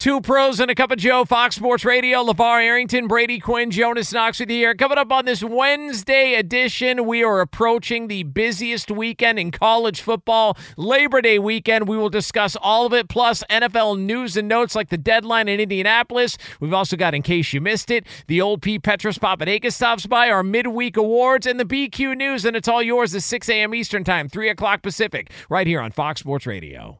Two pros and a cup of Joe, Fox Sports Radio, LaVar Arrington, Brady Quinn, Jonas Knox with you here. Coming up on this Wednesday edition, we are approaching the busiest weekend in college football, Labor Day weekend. We will discuss all of it, plus NFL news and notes like the deadline in Indianapolis. We've also got, in case you missed it, the old P. Petros Papadakis stops by, our midweek awards, and the BQ news, and it's all yours at 6 a.m. Eastern Time, 3 o'clock Pacific, right here on Fox Sports Radio.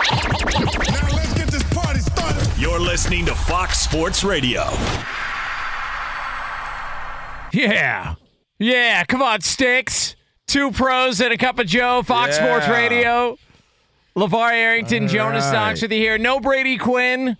You're listening to Fox Sports Radio. Yeah. Yeah. Come on, Sticks. Two pros and a cup of Joe, Fox Yeah. Sports Radio. LaVar Arrington, All Jonas right. Knox with you here. No Brady Quinn.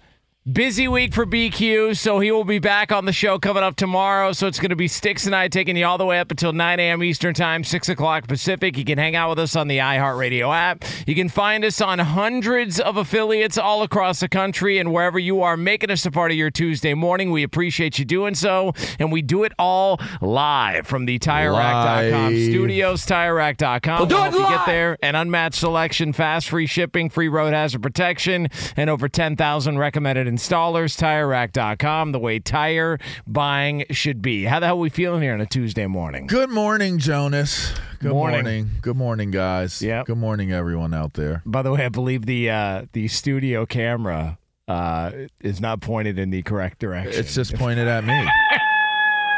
Busy week for BQ, so he will be back on the show coming up tomorrow. So it's going to be Sticks and I taking you all the way up until 9 a.m. Eastern Time, 6 o'clock Pacific. You can hang out with us on the iHeartRadio app. You can find us on hundreds of affiliates all across the country and wherever you are making us a part of your Tuesday morning. We appreciate you doing so, and we do it all live from the TireRack.com studios, TireRack.com. We'll do it you get there. An unmatched selection, fast free shipping, free road hazard protection, and over 10,000 recommended installers. TireRack.com, the way tire buying should be. How the hell are we feeling here on a Tuesday morning? Good morning, Jonas. Good Morning. morning. Good morning, guys. Yeah. Good morning, everyone out there. By the way, I believe the uh, the studio camera uh, is not pointed in the correct direction. It's just pointed at me.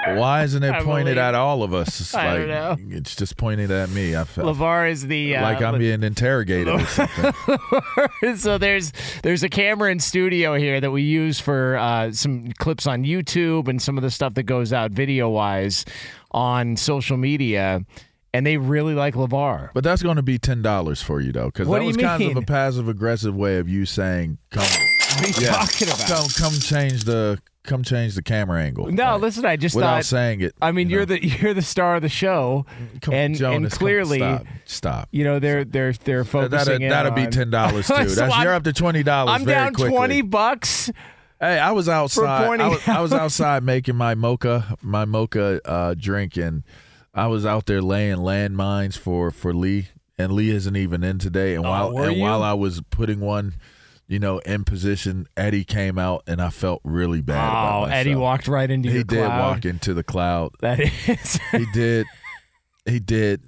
Why isn't it I pointed believe- at all of us? It's I like don't know. it's just pointed at me. I felt LaVar is the uh, like I'm being interrogated or something. so there's there's a camera in studio here that we use for uh, some clips on YouTube and some of the stuff that goes out video wise on social media, and they really like LaVar. But that's going to be ten dollars for you though, because that was kind of a passive aggressive way of you saying, "Come, What are you yeah, talking about? come, come change the, come change the camera angle." No, Like, listen, I just without thought. saying it. I mean, you you're know. the you're the star of the show, Come, and Jonas, and clearly, stop, stop. you know, they're they're they're focusing. That'll, in that'll be ten dollars too. So That's, you're up to twenty dollars. I'm very down quickly. twenty bucks. Hey, I was outside. I was, I was outside making my mocha, my mocha uh, drink, and I was out there laying landmines for for Lee, and Lee isn't even in today. And Oh, while and you? while I was putting one, you know, in position, Eddie came out, and I felt really bad. about Oh. Eddie walked right into He did cloud. walk into the cloud. That is. He did. he did.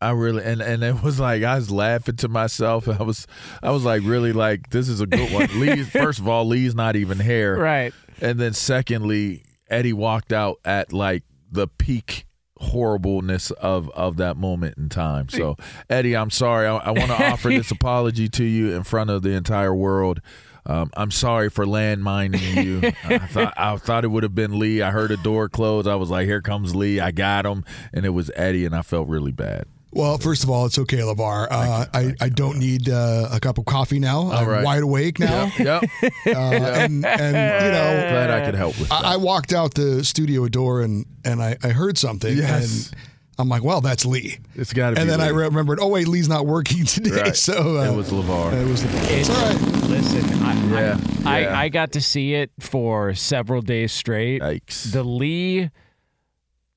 I really and and it was like I was laughing to myself. I was I was like really like this is a good one. Lee first of all, Lee's not even here. right. And then secondly, Eddie walked out at like the peak horribleness of of that moment in time. So Eddie, I'm sorry. I, I want to offer this apology to you in front of the entire world. Um, I'm sorry for landmining you. I thought I thought it would have been Lee. I heard a door close. I was like, "Here comes Lee." I got him, and it was Eddie, and I felt really bad. Well, first of all, it's okay, LaVar. Uh, I, I don't need uh, a cup of coffee now. I'm right. wide awake now. Yep. Uh, and, and, you know, Glad I could help with that. I, I walked out the studio door and, and I, I heard something. Yes. And I'm like, well, that's Lee. It's got to be. And then I remembered, oh, wait, Lee's not working today. Right. So uh, it was LaVar. It was it's all right. Listen, I, Yeah, I, yeah. I, I got to see it for several days straight. Yikes. The Lee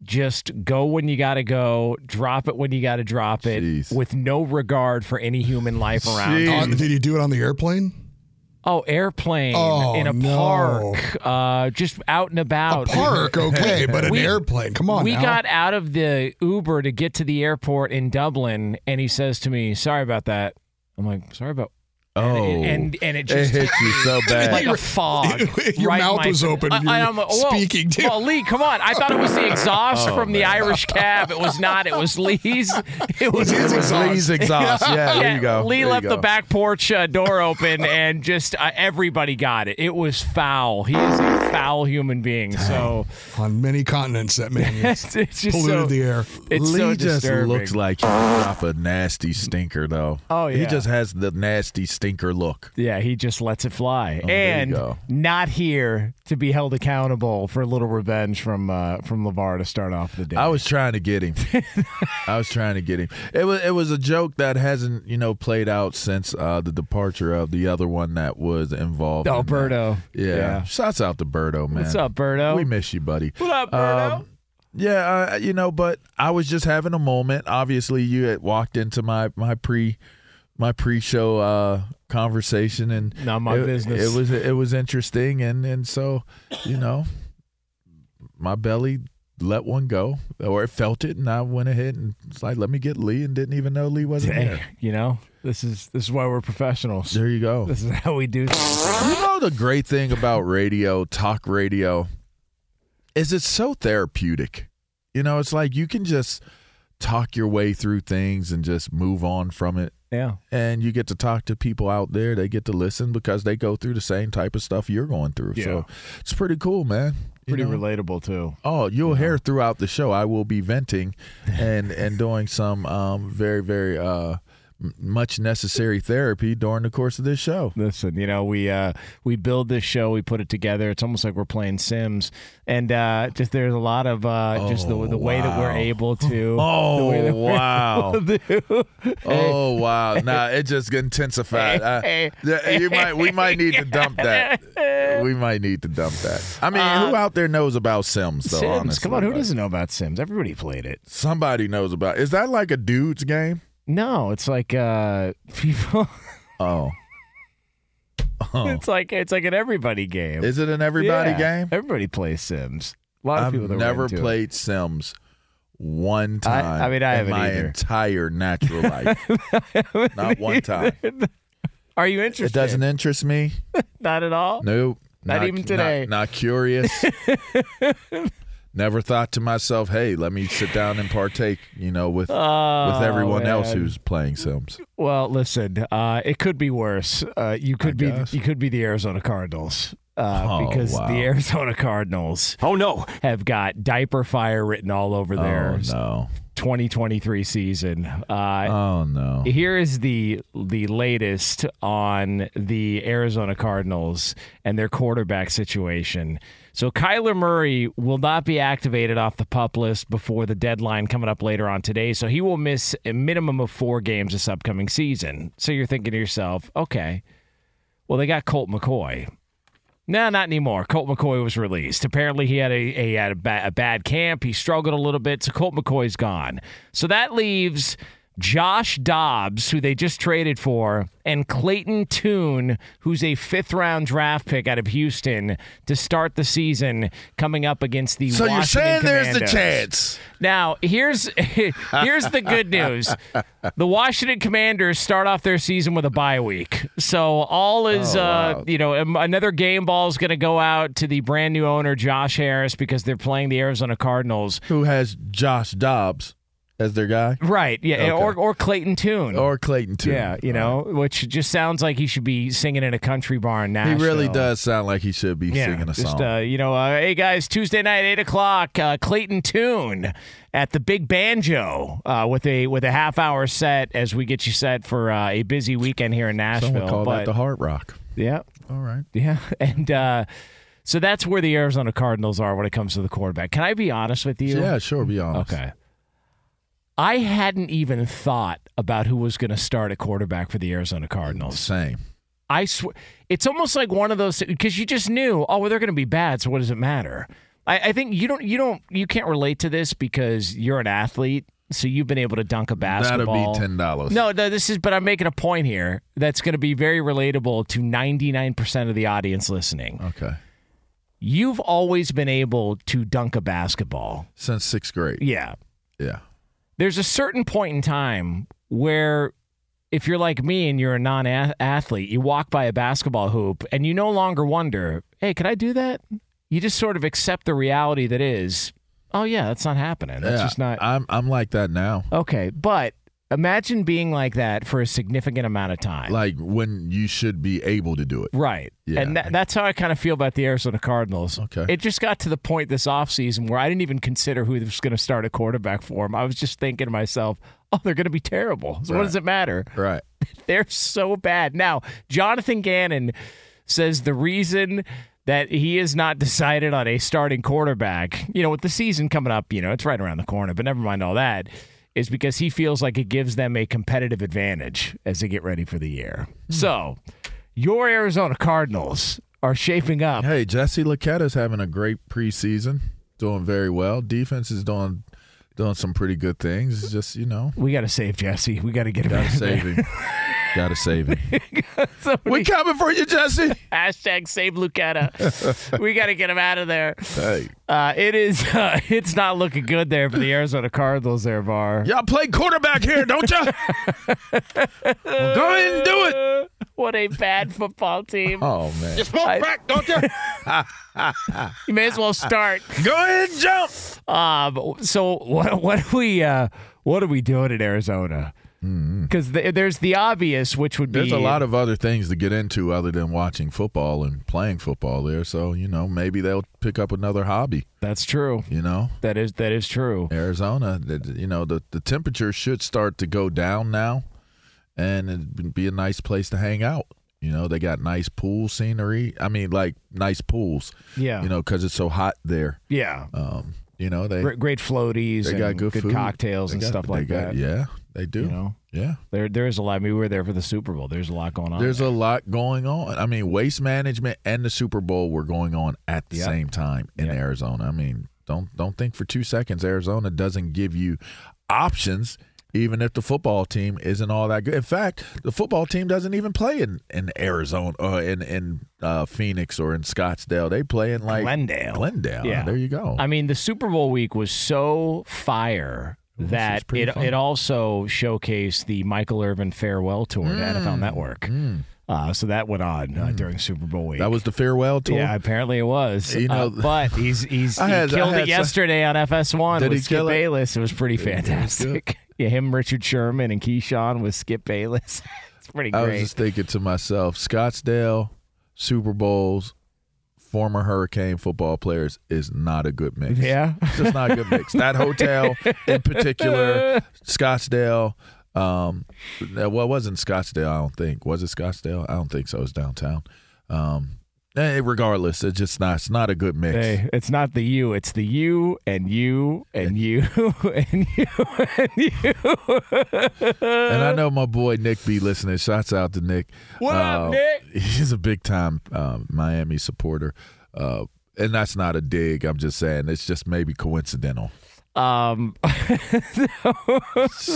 just go when you got to go, drop it when you got to drop it, Jeez. with no regard for any human life around. Jeez. Uh, did you do it on the airplane? Oh, airplane Oh, in a no. park, uh, just out and about. A park, okay, but an We- airplane. Come on we now. got out of the Uber to get to the airport in Dublin, and he says to me, "Sorry about that." I'm like, "Sorry about." Oh. and and it it just hit you so bad. like a fog. Your right mouth my- was open. I, like, whoa. speaking, too. Well, Lee, come on! I thought it was the exhaust Oh, from the. Irish cab. It was not. It was Lee's. It was It was Lee's exhaust. Yeah, there you go. Lee There left the back porch uh, door open, and just uh, everybody got it. It was foul. He is a foul human being. So on many continents. That man it's, polluted so, the air. It's Lee so just disturbing. looks like he drop a nasty stinker, though. Oh, yeah, He just has the nasty stinker look. Yeah, he just lets it fly, Oh, and not here to be held accountable for a little revenge from uh, from LaVar to start off the day. I was trying to get him. I was trying to get him. It was it was a joke that hasn't you know played out since uh, the departure of the other one that was involved. Oh, in Yeah. Yeah. Shouts out to Berto, man. What's up, Berto? We miss you, buddy. What up, Berto? Um, yeah, uh, you know, but I was just having a moment. Obviously, you had walked into my my pre my pre-show uh, conversation, and Not my it, business. It was it was interesting, and and so you know, my belly let one go, or it felt it, and I went ahead and it's like, let me get Lee, and didn't even know Lee wasn't Hey, there. you know, this is this is why we're professionals. There you go. This is how we do. things. You know the great thing about radio, talk radio, is it's so therapeutic. You know, it's like you can just talk your way through things and just move on from it. Yeah, And you get to talk to people out there. They get to listen because they go through the same type of stuff you're going through. Yeah. So it's pretty cool, man. You pretty know? relatable too. Oh, you'll hear throughout the show. I will be venting and and doing some um, very very uh, much necessary therapy during the course of this show. Listen, you know, we uh we build this show, we put it together. It's almost like we're playing Sims, and uh just there's a lot of uh just the the way that we're able to. Oh, the way that we're wow. able to. Oh wow! Nah, it just intensified. Uh, you might, we might need to dump that. We might need to dump that. I mean, who out there knows about Sims? Though, Sims, honestly? come on, who doesn't know about Sims? Everybody played it. Somebody knows about. Is that like a dude's game? No, it's like uh people. Oh, oh. It's like it's like an everybody game. is it an everybody Yeah, game? Everybody plays Sims. A lot of I've people that never into it. played Sims one time. I mean, I in haven't my either. entire natural life. Not one time. Are you interested? It doesn't interest me. Not at all. Nope. Not even today. Not, not curious. Never thought to myself, "Hey, let me sit down and partake." You know, with with everyone else Oh, who's playing Sims. Well, listen, uh, it could be worse. Uh, you could be guess. you could be the Arizona Cardinals. Uh, Oh, because wow. the Arizona Cardinals Oh, no. have got diaper fire written all over their Oh no! 2023 season. Uh, Oh no! Here is the the latest on the Arizona Cardinals and their quarterback situation. So Kyler Murray will not be activated off the pup list before the deadline coming up later on today. So he will miss a minimum of four games this upcoming season. So you're thinking to yourself, okay, well they got Colt McCoy. No, not anymore. Colt McCoy was released. Apparently, he had a, a had a, ba- a bad camp. He struggled a little bit, so Colt McCoy's gone. So that leaves Josh Dobbs, who they just traded for, and Clayton Tune, who's a fifth round draft pick out of Houston, to start the season coming up against the Washington. so you're Washington saying there's the chance? Now, here's here's the good news. The Washington Commanders start off their season with a bye week. So all is Oh, uh, wow. you know, um, another game ball is going to go out to the brand new owner Josh Harris because they're playing the Arizona Cardinals. Who has Josh Dobbs? As their guy, Right. Yeah. Okay. Or or Clayton Tune. or Clayton Tune. yeah. You know, which just sounds like he should be singing in a country bar in he really does sound like he should be singing a just, song. Uh, you know, uh, hey guys, Tuesday night, eight o'clock, uh, Clayton Tune at the Big Banjo uh, with a with a half hour set as we get you set for uh, a busy weekend here in Nashville. Someone call but that the Heart Rock. yeah, All right. yeah, and uh, so that's where the Arizona Cardinals are when it comes to the quarterback. Can I be honest with you? Yeah, sure. Be honest. Okay. I hadn't even thought about who was going to start at quarterback for the Arizona Cardinals. Same. I swear, it's almost like one of those because you just knew, oh, well, they're going to be bad, so what does it matter? I, I think you don't, you don't, you can't relate to this because you're an athlete, so you've been able to dunk a basketball. That'll be ten dollars. No, no, this is, but I'm making a point here that's going to be very relatable to 99% of the audience listening. Okay. You've always been able to dunk a basketball. Since sixth grade. Yeah. Yeah. There's a certain point in time where if you're like me and you're a non-athlete, you walk by a basketball hoop and you no longer wonder, "Hey, can I do that?" You just sort of accept the reality that is, "Oh yeah, that's not happening. That's yeah. just not." I'm I'm like that now. okay, but imagine being like that for a significant amount of time. Like when you should be able to do it. Right. Yeah. And tha- that's how I kind of feel about the Arizona Cardinals. Okay. It just got to the point this offseason where I didn't even consider who was going to start a quarterback for them. I was just thinking to myself, oh, they're going to be terrible. So what does it matter? Right. They're so bad. Now, Jonathan Gannon says the reason that he is not decided on a starting quarterback, you know, with the season coming up, you know, it's right around the corner, but never mind all that, is because he feels like it gives them a competitive advantage as they get ready for the year. Hmm. So, your Arizona Cardinals are shaping up. Hey, Jesse Luketa's having a great preseason, doing very well. Defense is doing doing some pretty good things. It's just you know, We got to save Jesse. We got to get him of there. save him. gotta save him. Somebody- We coming for you, Jesse. Hashtag save Luketa. we got to get him out of there. Hey, Uh, it is. Uh, it's not looking good there for the Arizona Cardinals. There, Bar. y'all play quarterback here, don't you? well, go ahead and do it. What a bad football team. Oh man, I- Crack, don't you? You may as well start. go ahead and jump. Um. So what? What are we? Uh, what are we doing in Arizona? Because th- there's the obvious, which would be There's a lot of other things to get into other than watching football and playing football there. So you know, maybe they'll pick up another hobby. That's true. You know, That is that is true. Arizona, you know, the, the temperature should start to go down now, and it'd be a nice place to hang out. You know, they got nice pool scenery. I mean, like nice pools. Yeah. You know, because it's so hot there. Yeah. Um, you know, they Great, floaties they and got good, food. cocktails They and got- stuff like got- that. Yeah, they do. You know, Yeah. there there is a lot. I mean, we were there for the Super Bowl. There's a lot going on. There's there. a lot going on. I mean, waste management and the Super Bowl were going on at the Yep. same time in Yep. Arizona. I mean, don't don't think for two seconds Arizona doesn't give you options, even if the football team isn't all that good. In fact, the football team doesn't even play in in Arizona or in in uh, Phoenix or in Scottsdale. They play in like Glendale. Glendale. Yeah. there you go. I mean, the Super Bowl week was so fire that it fun. it also showcased the Michael Irvin farewell tour to Mm. NFL Network. Uh, so that went on uh, during Super Bowl week. that was the farewell tour. yeah, apparently it was. You know- Uh, but he's he's he had- killed it some- yesterday on FS1 Did with Skip it? Bayless. It was pretty fantastic. Yeah, him, Richard Sherman, and Keyshawn with Skip Bayless. it's pretty I was just thinking to myself, Scottsdale, Super Bowls, former Hurricane football players is not a good mix. Yeah. It's just not a good mix. That hotel in particular, Scottsdale. Um, well, it wasn't Scottsdale. I don't think. Was it Scottsdale? I don't think so. It was downtown. Um, eh, regardless, it's just not. It's not a good mix. Hey, it's not the you, it's the you and you and you and you and you. And I know my boy Nick be listening. Shouts out to Nick. What up, Uh, Nick? He's a big time um, Miami supporter. Uh, and that's not a dig. I'm just saying it's just maybe coincidental. Um,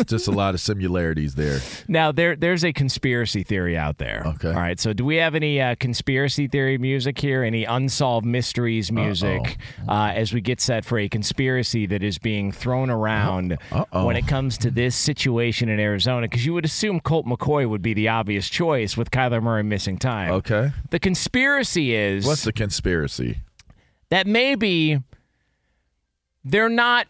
just a lot of similarities there. now there there's a conspiracy theory out there. Okay. All right. So do we have any uh, conspiracy theory music here? Any unsolved mysteries music uh, as we get set for a conspiracy that is being thrown around Uh-oh. when it comes to this situation in Arizona? Because you would assume Colt McCoy would be the obvious choice with Kyler Murray missing time. Okay. The conspiracy is What's the conspiracy? that maybe they're not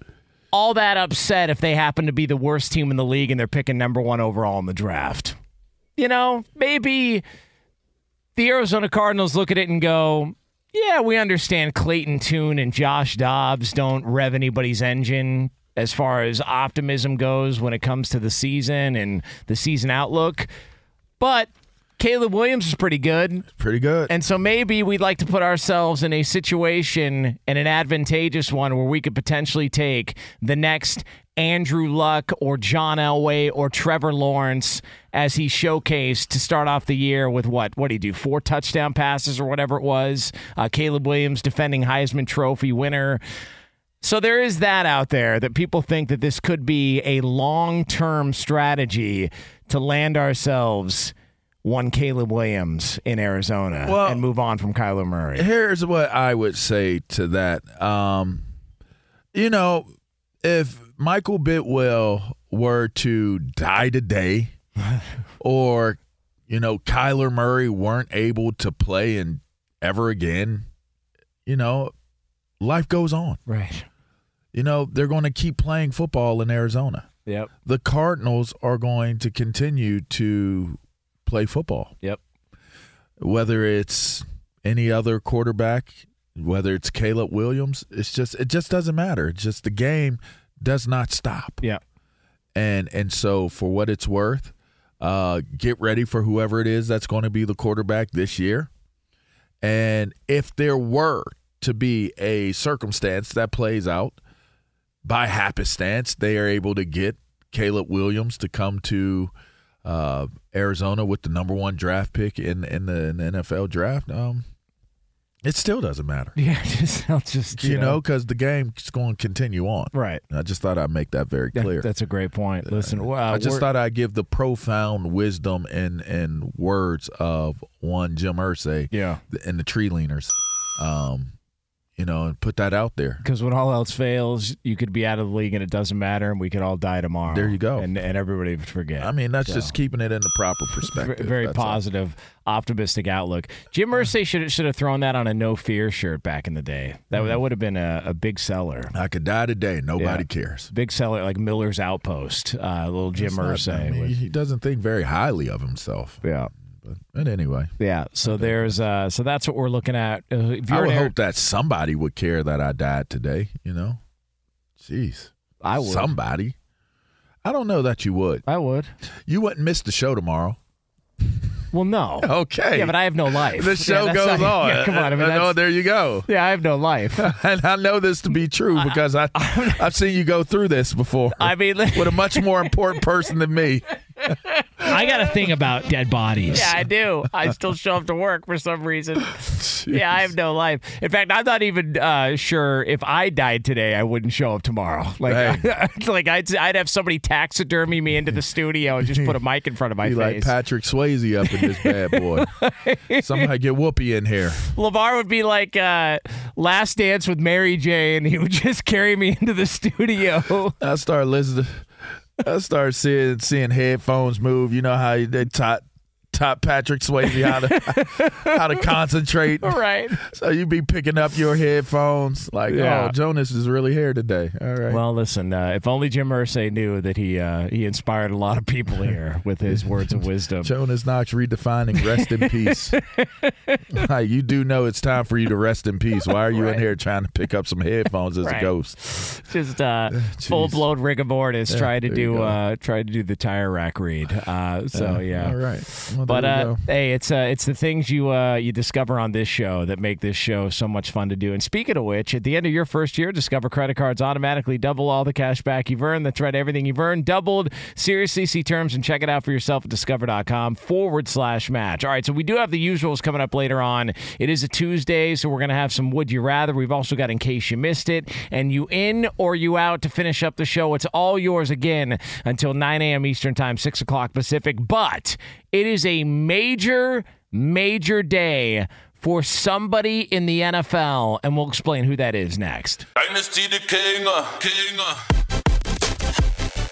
all that upset if they happen to be the worst team in the league and they're picking number one overall in the draft. You know, maybe the Arizona Cardinals look at it and go, yeah, we understand Clayton Tune and Josh Dobbs don't rev anybody's engine as far as optimism goes when it comes to the season and the season outlook. But Caleb Williams is pretty good. Pretty good. And so maybe we'd like to put ourselves in a situation and an advantageous one where we could potentially take the next Andrew Luck or John Elway or Trevor Lawrence as he showcased to start off the year with what? What did he do? Four touchdown passes or whatever it was. Uh, Caleb Williams, defending Heisman Trophy winner. So there is that out there that people think that this could be a long term strategy to land ourselves one Caleb Williams in Arizona Well- and move on from Kyler Murray. Here's what I would say to that. Um, you know, if Michael Bidwill were to die today, or you know, Kyler Murray weren't able to play and ever again, you know, life goes on. Right. You know, they're going to keep playing football in Arizona. Yep. The Cardinals are going to continue to play football. Yep. whether it's any other quarterback, whether it's Caleb Williams, it's just it just doesn't matter. It's just the game does not stop. Yep. And and so for what it's worth, uh, get ready for whoever it is that's going to be the quarterback this year. And if there were to be a circumstance that plays out by happenstance, they are able to get Caleb Williams to come to uh, Arizona with the number one draft pick in in the, in the NFL draft. Um, it still doesn't matter, Yeah, just I'll just you know, because the game's going to continue on. right. I just thought I'd make that very That- clear. that's a great point. Listen, uh, I just thought I'd give the profound wisdom and and words of one Jim Irsay yeah, and the Tree Leaners, um, you know, and put that out there. because when all else fails, you could be out of the league and it doesn't matter, and we could all die tomorrow. There you go. and and everybody would forget. I mean, that's So. just keeping it in the proper perspective. Very That's all. positive, optimistic outlook. Jim Irsay should should have thrown that on a no fear shirt back in the day. That that would have been a, a big seller. I could die today. Nobody Yeah. cares. Big seller like Miller's Outpost, uh, little Jim It's. I mean, he doesn't think very highly of himself. yeah, But, but anyway, yeah. So there's uh, so that's what we're looking at. Uh, if I would hope that somebody would care that I died today. You know, jeez, I would. somebody. I don't know that you would. I would. You wouldn't miss the show tomorrow. Well, no. Okay. Yeah, but I have no life. the show that's goes not- on. Yeah, come on. I mean, Uh, no, there you go. yeah, I have no life. and I know this to be true because I, I've seen you go through this before. I mean, with a much more important person than me. I got a thing about dead bodies. Yeah, I do. I still show up to work for some reason. Yeah, I have no life. In fact, I'm not even uh, sure if I died today, I wouldn't show up tomorrow. Like, it's like I'd, I'd have somebody taxidermy me into the studio and just put a mic in front of my Be like face. Patrick Swayze up in this bad boy. Somebody get Whoopi in here. LaVar would be like uh, Last Dance with Mary J, and he would just carry me into the studio. I start listening. I start seeing seeing headphones move. You know how they taught taught Patrick Swayze how to how to concentrate. right. So you be picking up your headphones like, Yeah. oh, Jonas is really here today. All right. Well, listen. Uh, if only Jim Irsay knew that he uh, he inspired a lot of people here with his words of wisdom. Jonas Knox redefining rest in peace. Like, you do know it's time for you to rest in peace. Why are you in here trying to pick up some headphones as Right. a ghost? Just uh, full blown rigor mortis, trying to do uh, trying to do the tire rack read. Uh, so yeah. All right. Well, But uh, hey, it's uh, it's the things you uh, you discover on this show that make this show so much fun to do. And speaking of which, at the end of your first year, Discover credit cards automatically double all the cash back you've earned. That's right, everything you've earned doubled. Seriously, see terms and check it out for yourself at discover.com forward slash match. All right, so we do have the usuals coming up later on. It is a Tuesday, so we're gonna have some Would You Rather. We've also got In Case You Missed It, and you in or you out to finish up the show. It's all yours again until 9 a.m. Eastern Time, 6 o'clock Pacific. But it is a major, major day for somebody in the NFL, and we'll explain who that is next. Dynasty the king, uh, king.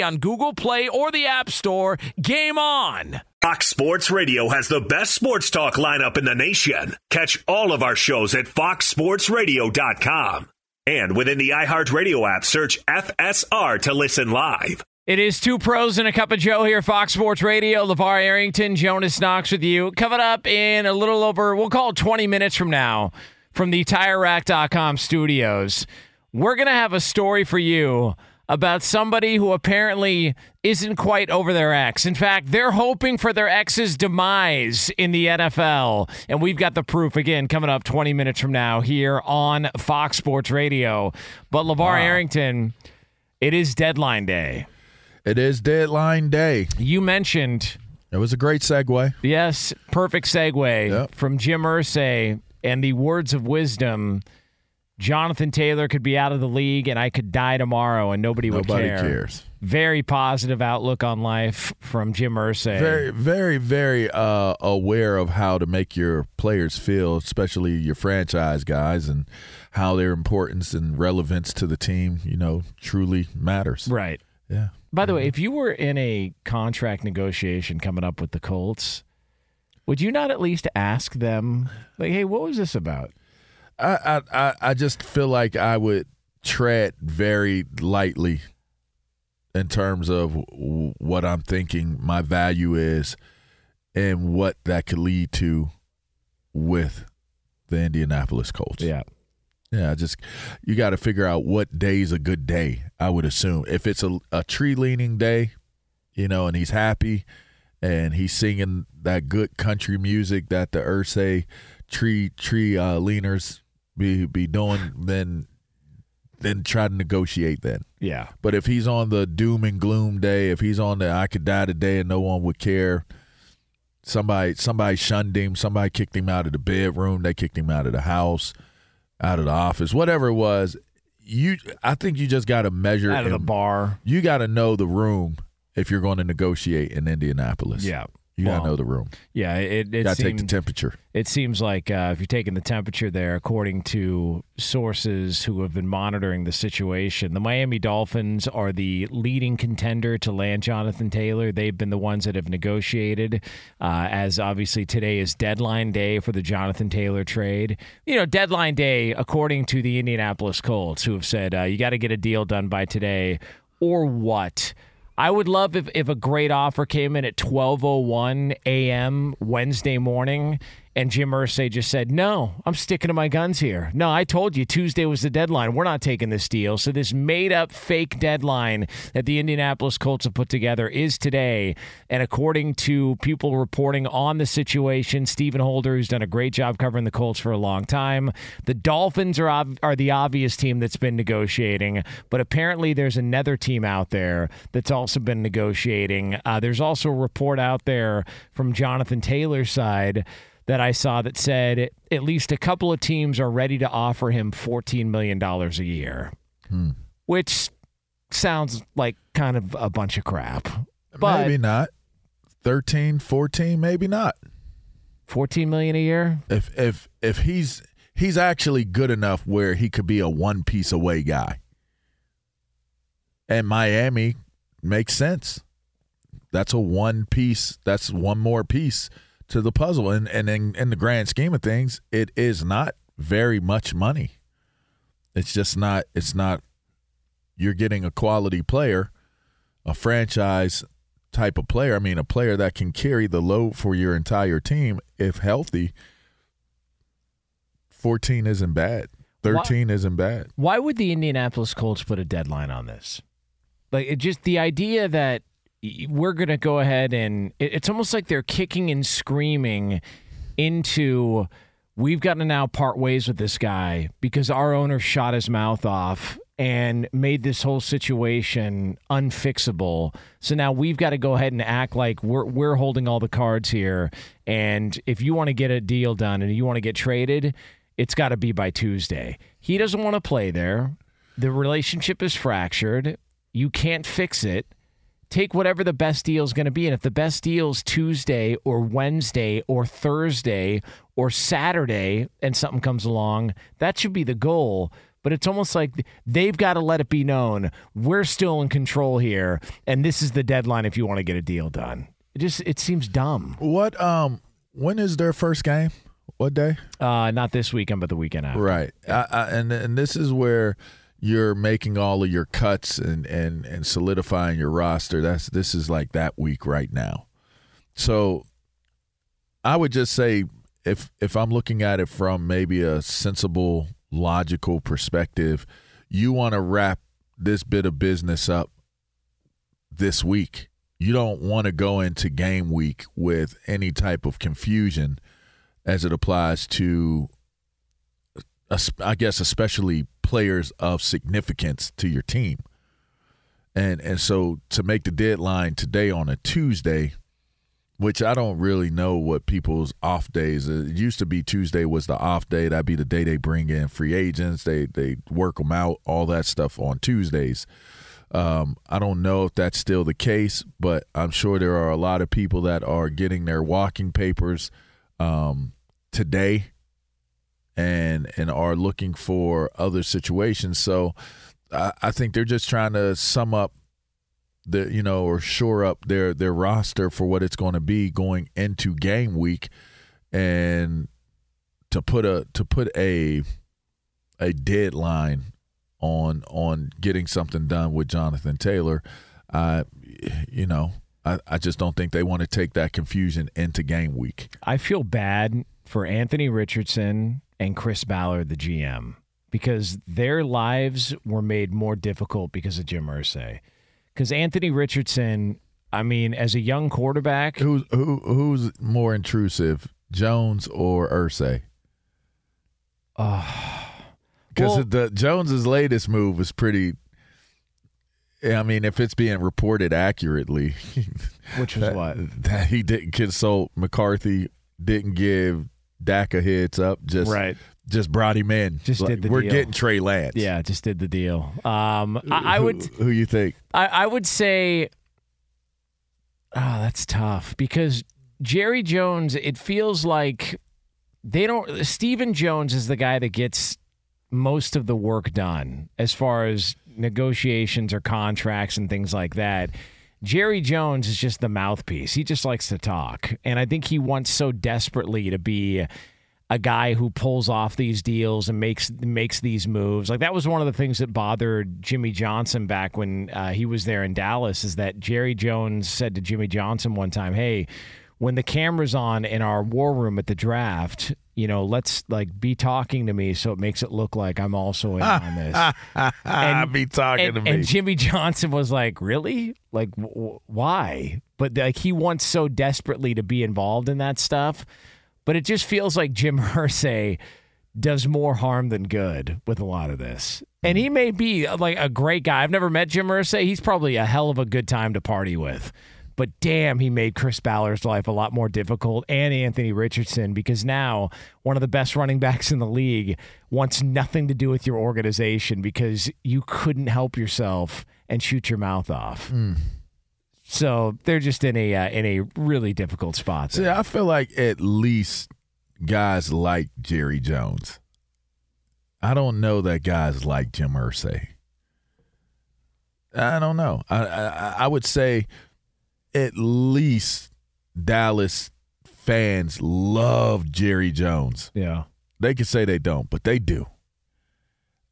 on Google Play or the App Store. Game on! Fox Sports Radio has the best sports talk lineup in the nation. Catch all of our shows at foxsportsradio.com. And within the iHeartRadio app, search FSR to listen live. It is two pros and a cup of Joe here, Fox Sports Radio. LaVar Arrington, Jonas Knox with you. Coming up in a little over, we'll call it 20 minutes from now, from the TireRack.com studios. We're going to have a story for you about somebody who apparently isn't quite over their ex. In fact, they're hoping for their ex's demise in the NFL. And we've got the proof again coming up 20 minutes from now here on Fox Sports Radio. But LaVar wow. Arrington, it is deadline day. It is deadline day. You mentioned It was a great segue. Yes, perfect segue Yep. from Jim Irsay and the words of wisdom. Jonathan Taylor could be out of the league and I could die tomorrow and nobody, would Nobody care. cares. Very positive outlook on life from Jim Irsay. Very, very, very uh, aware of how to make your players feel, especially your franchise guys, and how their importance and relevance to the team, you know, truly matters. right. Yeah. By the way, if you were in a contract negotiation coming up with the Colts, would you not at least ask them, like, hey, what was this about? I, I, I, just feel like I would tread very lightly in terms of w- what I'm thinking my value is and what that could lead to with the Indianapolis Colts. Yeah. Yeah, I just you got to figure out what day's a good day. I would assume if it's a, a tree leaning day, you know, and he's happy and he's singing that good country music that the Irsay tree tree uh, leaners be be doing, then then try to negotiate then. Yeah. But if he's on the doom and gloom day, if he's on the I could die today and no one would care, somebody somebody shunned him, somebody kicked him out of the bedroom, they kicked him out of the house, out of the office, whatever it was. You, I think you just got to measure Out of the bar. You got to know the room if you're going to negotiate in Indianapolis. Yeah. You gotta know the room. Yeah. It, it Got to take the temperature. It seems like uh, if you're taking the temperature there, according to sources who have been monitoring the situation, the Miami Dolphins are the leading contender to land Jonathan Taylor. They've been the ones that have negotiated, uh, as obviously today is deadline day for the Jonathan Taylor trade. You know, deadline day, according to the Indianapolis Colts, who have said uh, you got to get a deal done by today, or what? I would love if, if a great offer came in at 12:01 a.m. Wednesday morning and Jim Irsay just said, "No, I'm sticking to my guns here. No, I told you Tuesday was the deadline. We're not taking this deal." So this made-up fake deadline that the Indianapolis Colts have put together is today, and according to people reporting on the situation, Stephen Holder, who's done a great job covering the Colts for a long time, the Dolphins are ob- are the obvious team that's been negotiating, but apparently there's another team out there that's also been negotiating. Uh, there's also a report out there from Jonathan Taylor's side that I saw that said at least a couple of teams are ready to offer him $14 million a year, hmm. which sounds like kind of a bunch of crap. But maybe not. 13, 14, maybe not. 14 million a year? If if if he's he's actually good enough where he could be a one piece away guy. And Miami makes sense. That's a one piece. That's one more piece to the puzzle. And and in, in the grand scheme of things, it is not very much money. It's just not. It's not. You're getting a quality player, a franchise type of player. I mean, a player that can carry the load for your entire team if healthy. 14 isn't bad. 13 isn't bad. Why would the Indianapolis Colts put a deadline on this? Like it just the idea that we're going to go ahead and it's almost like they're kicking and screaming into we've got to now part ways with this guy because our owner shot his mouth off and made this whole situation unfixable. So now we've got to go ahead and act like we're we're holding all the cards here and if you want to get a deal done and you want to get traded, it's got to be by Tuesday. He doesn't want to play there. The relationship is fractured. You can't fix it. Take whatever the best deal is going to be. And if the best deal is Tuesday or Wednesday or Thursday or Saturday and something comes along, that should be the goal. But it's almost like they've got to let it be known we're still in control here. And this is the deadline if you want to get a deal done. It just it seems dumb. What um when is their first game? What day? Uh, not this weekend, but the weekend after. Right. I, I, and and this is where you're making all of your cuts and, and, and solidifying your roster. That's this is like that week right now. So I would just say if if I'm looking at it from maybe a sensible, logical perspective, you want to wrap this bit of business up this week. You don't want to go into game week with any type of confusion as it applies to I guess especially players of significance to your team. and and so to make the deadline today on a Tuesday, which I don't really know what people's off days. It used to be Tuesday was the off day. That'd be the day they bring in free agents. They they work them out, all that stuff on Tuesdays. Um, I don't know if that's still the case, but I'm sure there are a lot of people that are getting their walking papers um, today and and are looking for other situations. So I, I think they're just trying to sum up the you know or shore up their their roster for what it's going to be going into game week and to put a to put a a deadline on on getting something done with Jonathan Taylor. Uh, you know, I, I just don't think they want to take that confusion into game week. I feel bad for Anthony Richardson and Chris Ballard, the GM, because their lives were made more difficult because of Jim Irsay. Because Anthony Richardson, I mean, as a young quarterback, who's who, who's more intrusive, Jones or Irsay? Uh, because well, the Jones's latest move was pretty. I mean, if it's being reported accurately, which was that, what that he didn't consult McCarthy, didn't give Dak a heads up, just right, just brought him in. Just like, did the we're deal. getting Trey Lance. Yeah, just did the deal. Um, I, I would. Who, who you think? I, I would say. Oh, that's tough because Jerry Jones. It feels like they don't. Stephen Jones is the guy that gets most of the work done as far as negotiations or contracts and things like that. Jerry Jones is just the mouthpiece. He just likes to talk. And I think he wants so desperately to be a guy who pulls off these deals and makes makes these moves. Like that was one of the things that bothered Jimmy Johnson back when uh, he was there in Dallas is that Jerry Jones said to Jimmy Johnson one time, "Hey, when the camera's on in our war room at the draft, you know, let's like be talking to me so it makes it look like I'm also in on this. and, be talking and, to me. And Jimmy Johnson was like, "Really? Like, w- why?" But like, he wants so desperately to be involved in that stuff. But it just feels like Jim Irsay does more harm than good with a lot of this. And he may be uh, like a great guy. I've never met Jim Irsay. He's probably a hell of a good time to party with but damn, he made Chris Ballard's life a lot more difficult and Anthony Richardson because now one of the best running backs in the league wants nothing to do with your organization because you couldn't help yourself and shoot your mouth off. Mm. So they're just in a uh, in a really difficult spot. See, I feel like at least guys like Jerry Jones. I don't know that guys like Jim Irsay. I don't know. I, I I would say at least Dallas fans love Jerry Jones. Yeah. They can say they don't, but they do.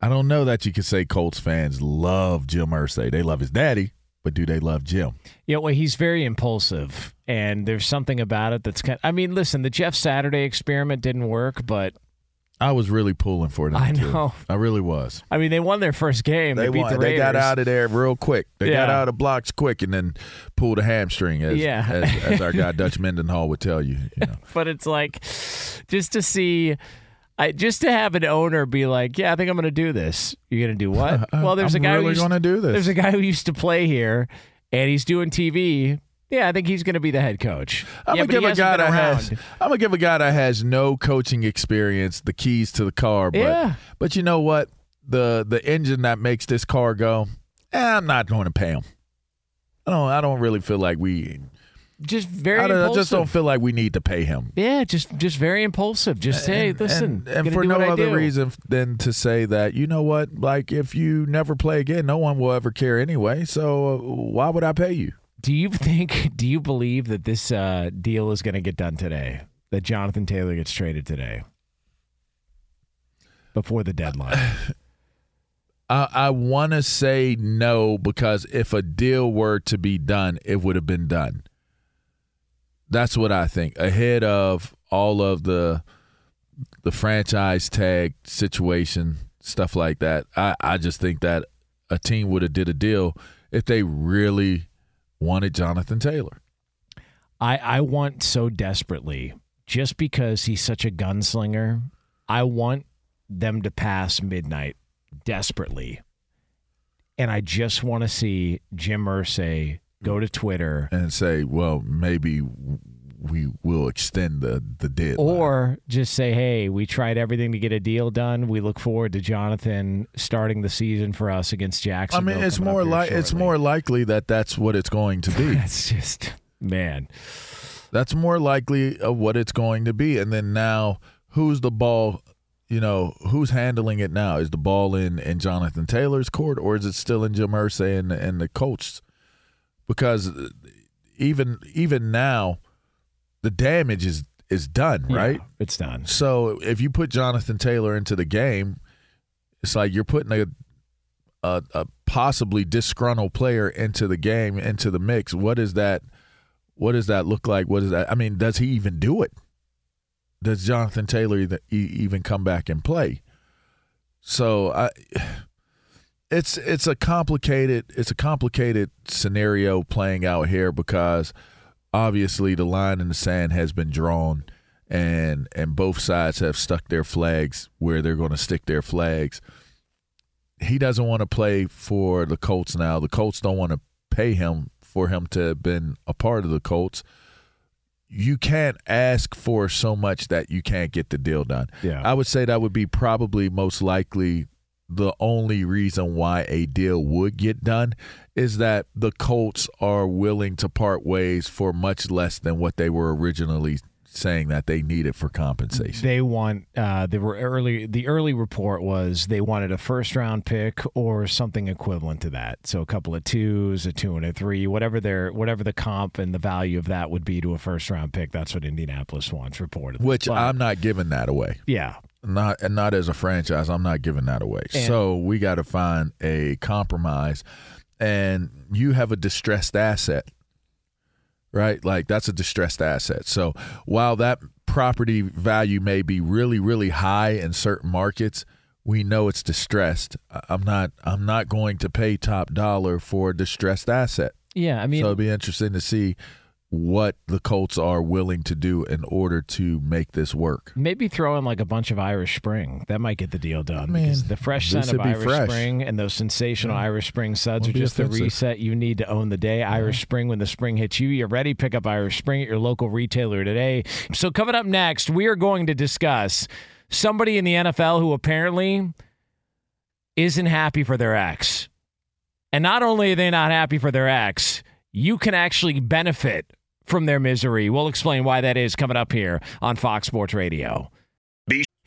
I don't know that you can say Colts fans love Jim Irsay. They love his daddy, but do they love Jim? Yeah, well, he's very impulsive, and there's something about it that's kind. I mean, listen, the Jeff Saturday experiment didn't work, but I was really pulling for them. I too. know. I really was. I mean, they won their first game. They, They, beat won, the they got out of there real quick. They got out of blocks quick and then pulled a hamstring, as, Yeah. as, as our guy Dutch Mendenhall would tell you. you know. but it's like just to see I, just to have an owner be like, "Yeah, I think I'm going to do this." You're going to do what? Well, there's I'm a guy really who gonna do this. There's a guy who used to play here, and he's doing TV. Yeah, I think he's going to be the head coach. I'm yeah, gonna give a guy that has. I'm gonna give a guy that has no coaching experience the keys to the car. But Yeah. but you know what? The the engine that makes this car go. eh, I'm not going to pay him. I don't. I don't really feel like we. just very I, I just don't feel like we need to pay him. Yeah, just just very impulsive. Just hey, and, listen, and, and for no other do. reason than to say that you know what, like if you never play again, no one will ever care anyway. So uh, why would I pay you? Do you think? Do you believe that this uh, deal is going to get done today? That Jonathan Taylor gets traded today before the deadline? I, I want to say no because if a deal were to be done, it would have been done. That's what I think. Ahead of all of the the franchise tag situation, stuff like that. I, I just think that a team would have did a deal if they really wanted Jonathan Taylor. I, I want so desperately, just because he's such a gunslinger, I want them to pass midnight desperately. and I just want to see Jim Irsay go to Twitter and say, well, maybe we will extend the the deadline. Or just say, hey, we tried everything to get a deal done. We look forward to Jonathan starting the season for us against Jackson. I mean, it's more like it's more likely that that's what it's going to be. that's just man. That's more likely of what it's going to be. And then now, who's the ball? You know, who's handling it now? Is the ball in in Jonathan Taylor's court, or is it still in Jim Irsay and and the coach? Because even even now the damage is is done, Yeah, right? it's done. So if you put Jonathan Taylor into the game, it's like you're putting a a, a possibly disgruntled player into the game, into the mix. What is that? What does that look like? What is that? I mean, does he even do it? Does Jonathan Taylor even come back and play? So I, it's it's a complicated it's a complicated scenario playing out here because obviously the line in the sand has been drawn and and both sides have stuck their flags where they're going to stick their flags. He doesn't want to play for the Colts now. The Colts don't want to pay him for him to have been a part of the Colts. You can't ask for so much that you can't get the deal done. Yeah. I would say that would be probably most likely the only reason why a deal would get done is that the Colts are willing to part ways for much less than what they were originally saying that they needed for compensation. They want uh, they were early. The early report was they wanted a first round pick or something equivalent to that. So a couple of twos, a two and a three, whatever their whatever the comp and the value of that would be to a first round pick. That's what Indianapolis wants reported. Which But, I'm not giving that away. yeah. Not and not as a franchise, I'm not giving that away. And- so we got to find a compromise and you have a distressed asset. Right? Like that's a distressed asset. So while that property value may be really really high in certain markets, we know it's distressed. I'm not I'm not going to pay top dollar for a distressed asset. Yeah, I mean, so it'd be interesting to see what the Colts are willing to do in order to make this work. Maybe throw in like a bunch of Irish Spring. That might get the deal done. mean, because the fresh scent of Irish fresh. Spring and those sensational Irish Spring suds Won't are just the reset you need to own the day. Irish Spring, when the spring hits you, you're ready. Pick up Irish Spring at your local retailer today. So, coming up next, we are going to discuss somebody in the NFL who apparently isn't happy for their ex. And not only are they not happy for their ex, you can actually benefit from their misery. We'll explain why that is coming up here on Fox Sports Radio.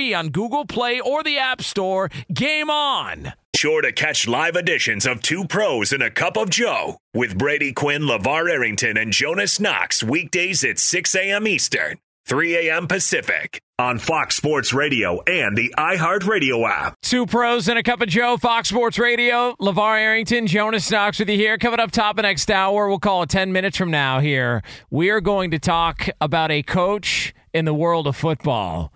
on Google Play or the App Store. Game on! Sure to catch live editions of Two Pros and a Cup of Joe with Brady Quinn, LaVar Arrington, and Jonas Knox weekdays at 6 a.m. Eastern, 3 a.m. Pacific on Fox Sports Radio and the iHeartRadio app. Two pros and a cup of Joe, Fox Sports Radio. LaVar Arrington, Jonas Knox with you here. Coming up top of next hour, we'll call it 10 minutes from now here. We are going to talk about a coach in the world of football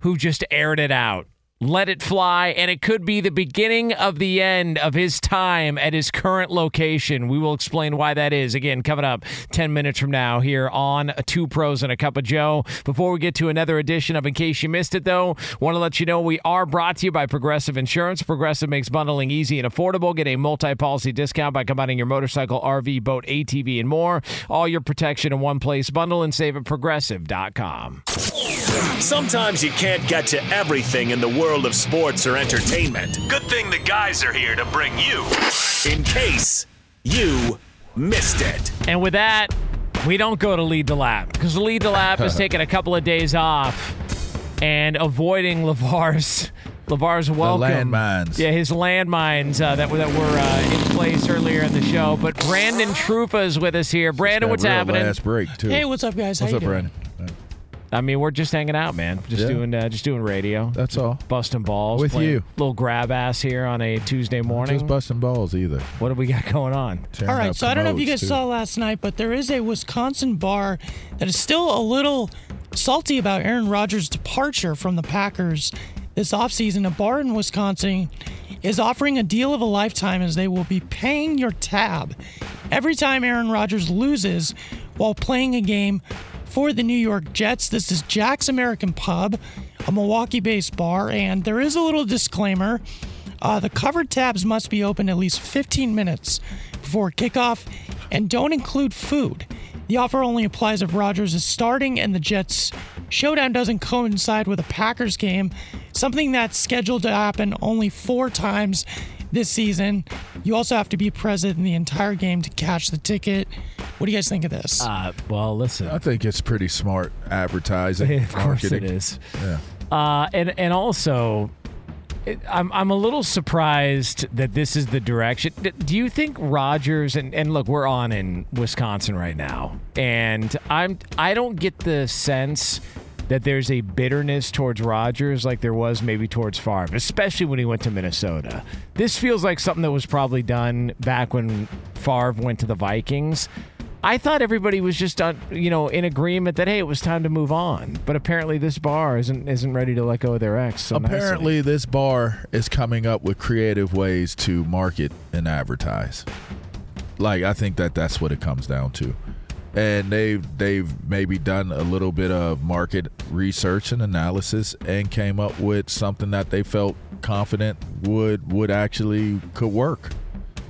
who just aired it out let it fly, and it could be the beginning of the end of his time at his current location. We will explain why that is. Again, coming up 10 minutes from now here on Two Pros and a Cup of Joe. Before we get to another edition of In Case You Missed It, though, want to let you know we are brought to you by Progressive Insurance. Progressive makes bundling easy and affordable. Get a multi policy discount by combining your motorcycle, RV, boat, ATV, and more. All your protection in one place. Bundle and save at progressive.com. Sometimes you can't get to everything in the world of sports or entertainment. Good thing the guys are here to bring you in case you missed it. And with that, we don't go to Lead the Lap because Lead the Lap has taken a couple of days off and avoiding LaVar's. LaVar's welcome. landmines. Yeah, his landmines uh, that were that were uh, in place earlier in the show. But Brandon Trufa is with us here. Brandon, what's happening? Last break too. Hey, what's up, guys? What's How up, you doing? Brandon? I mean, we're just hanging out, man. Just Yeah. doing uh, just doing radio. That's all. busting balls With you. Little grab ass here on a Tuesday morning. Just busting balls either. what do we got going on? Tearing All right, so I don't know if you guys too. saw last night, but there is a Wisconsin bar that is still a little salty about Aaron Rodgers' departure from the Packers this offseason. A bar in Wisconsin is offering a deal of a lifetime as they will be paying your tab every time Aaron Rodgers loses while playing a game for the New York Jets. This is Jack's American Pub, a Milwaukee based bar, and there is a little disclaimer. Uh, the covered tabs must be open at least 15 minutes before kickoff and don't include food. The offer only applies if Rodgers is starting and the Jets showdown doesn't coincide with a Packers game, something that's scheduled to happen only four times this season. You also have to be present in the entire game to catch the ticket. What do you guys think of this? Uh, well, listen. I think it's pretty smart advertising. of course it marketing. is. Yeah. Uh, and and also, it, I'm I'm a little surprised that this is the direction. Do you think Rodgers and and look, we're on in Wisconsin right now, and I'm I don't get the sense that there's a bitterness towards Rodgers like there was maybe towards Favre, especially when he went to Minnesota. This feels like something that was probably done back when Favre went to the Vikings. I thought everybody was just on, you know, in agreement that hey, it was time to move on. But apparently, this bar isn't isn't ready to let go of their ex. So nicely. Apparently, this bar is coming up with creative ways to market and advertise. Like I think that that's what it comes down to, and they've they've maybe done a little bit of market research and analysis and came up with something that they felt confident would would actually could work.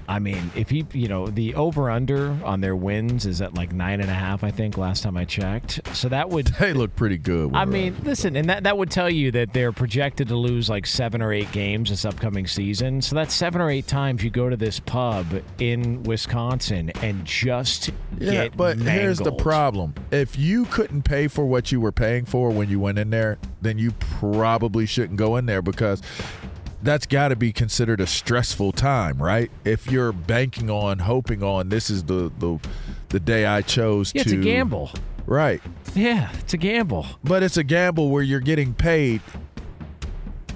I mean, if he, you know, the over under on their wins is at like nine and a half, I think, last time I checked. So that would. They look pretty good. I mean, listen, and that, that would tell you that they're projected to lose like seven or eight games this upcoming season. So that's seven or eight times you go to this pub in Wisconsin and just Yeah, get but here's the problem. If you couldn't pay for what you were paying for when you went in there, then you probably shouldn't go in there because that's got to be considered a stressful time, right? If you're banking on, hoping on, this is the the, the day I chose Yeah, to it's a gamble. Right. Yeah, it's a gamble. But it's a gamble where you're getting paid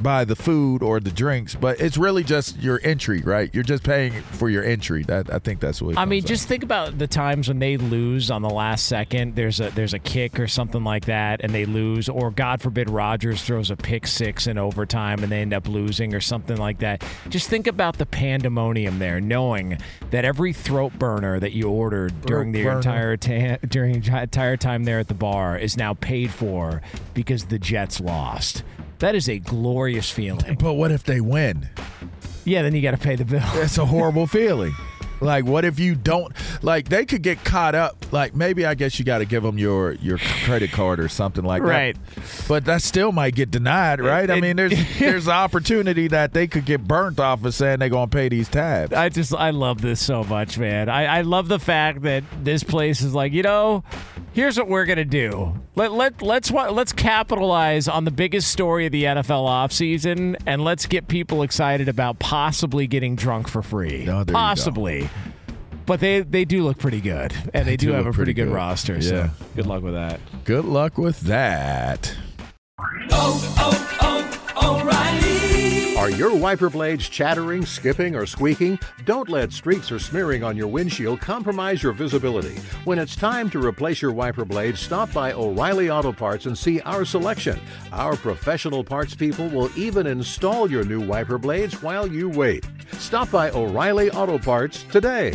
by the food or the drinks, but it's really just your entry, right? You're just paying for your entry. That I think that's what. it I mean, just think about the times when they lose on the last second. There's a there's a kick or something like that, and they lose, or God forbid, Rodgers throws a pick six in overtime and they end up losing or something like that. Just think about the pandemonium there, knowing that every throat burner that you ordered during the burner. entire ta- during entire time there at the bar is now paid for because the Jets lost. That is a glorious feeling. But what if they win? Yeah, then you got to pay the bill. That's a horrible feeling. Like, what if you don't? Like, they could get caught up. Like, maybe I guess you got to give them your your credit card or something like Right. that. Right. But that still might get denied, right? I it- mean, there's there's an opportunity that they could get burnt off of saying they're gonna pay these tabs. I just I love this so much, man. I, I love the fact that this place is like, you know, here's what we're gonna do. Let let let's wa- let's capitalize on the biggest story of the NFL offseason and let's get people excited about possibly getting drunk for free. Oh, there you go. possibly. But they they do look pretty good, and they, They do, do have a pretty pretty good, good. roster. Yeah. So good luck with that. Good luck with that. Oh, oh, oh, Are your wiper blades chattering, skipping, or squeaking? Don't let streaks or smearing on your windshield compromise your visibility. When it's time to replace your wiper blades, stop by O'Reilly Auto Parts and see our selection. Our professional parts people will even install your new wiper blades while you wait. Stop by O'Reilly Auto Parts today.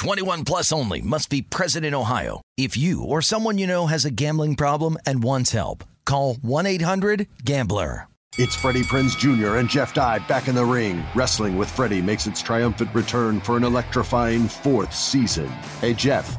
21 plus only must be present in Ohio. If you or someone you know has a gambling problem and wants help, call 1-800-GAMBLER. It's Freddie Prinze Jr. and Jeff Dye back in the ring. Wrestling with Freddie makes its triumphant return for an electrifying fourth season. Hey, Jeff,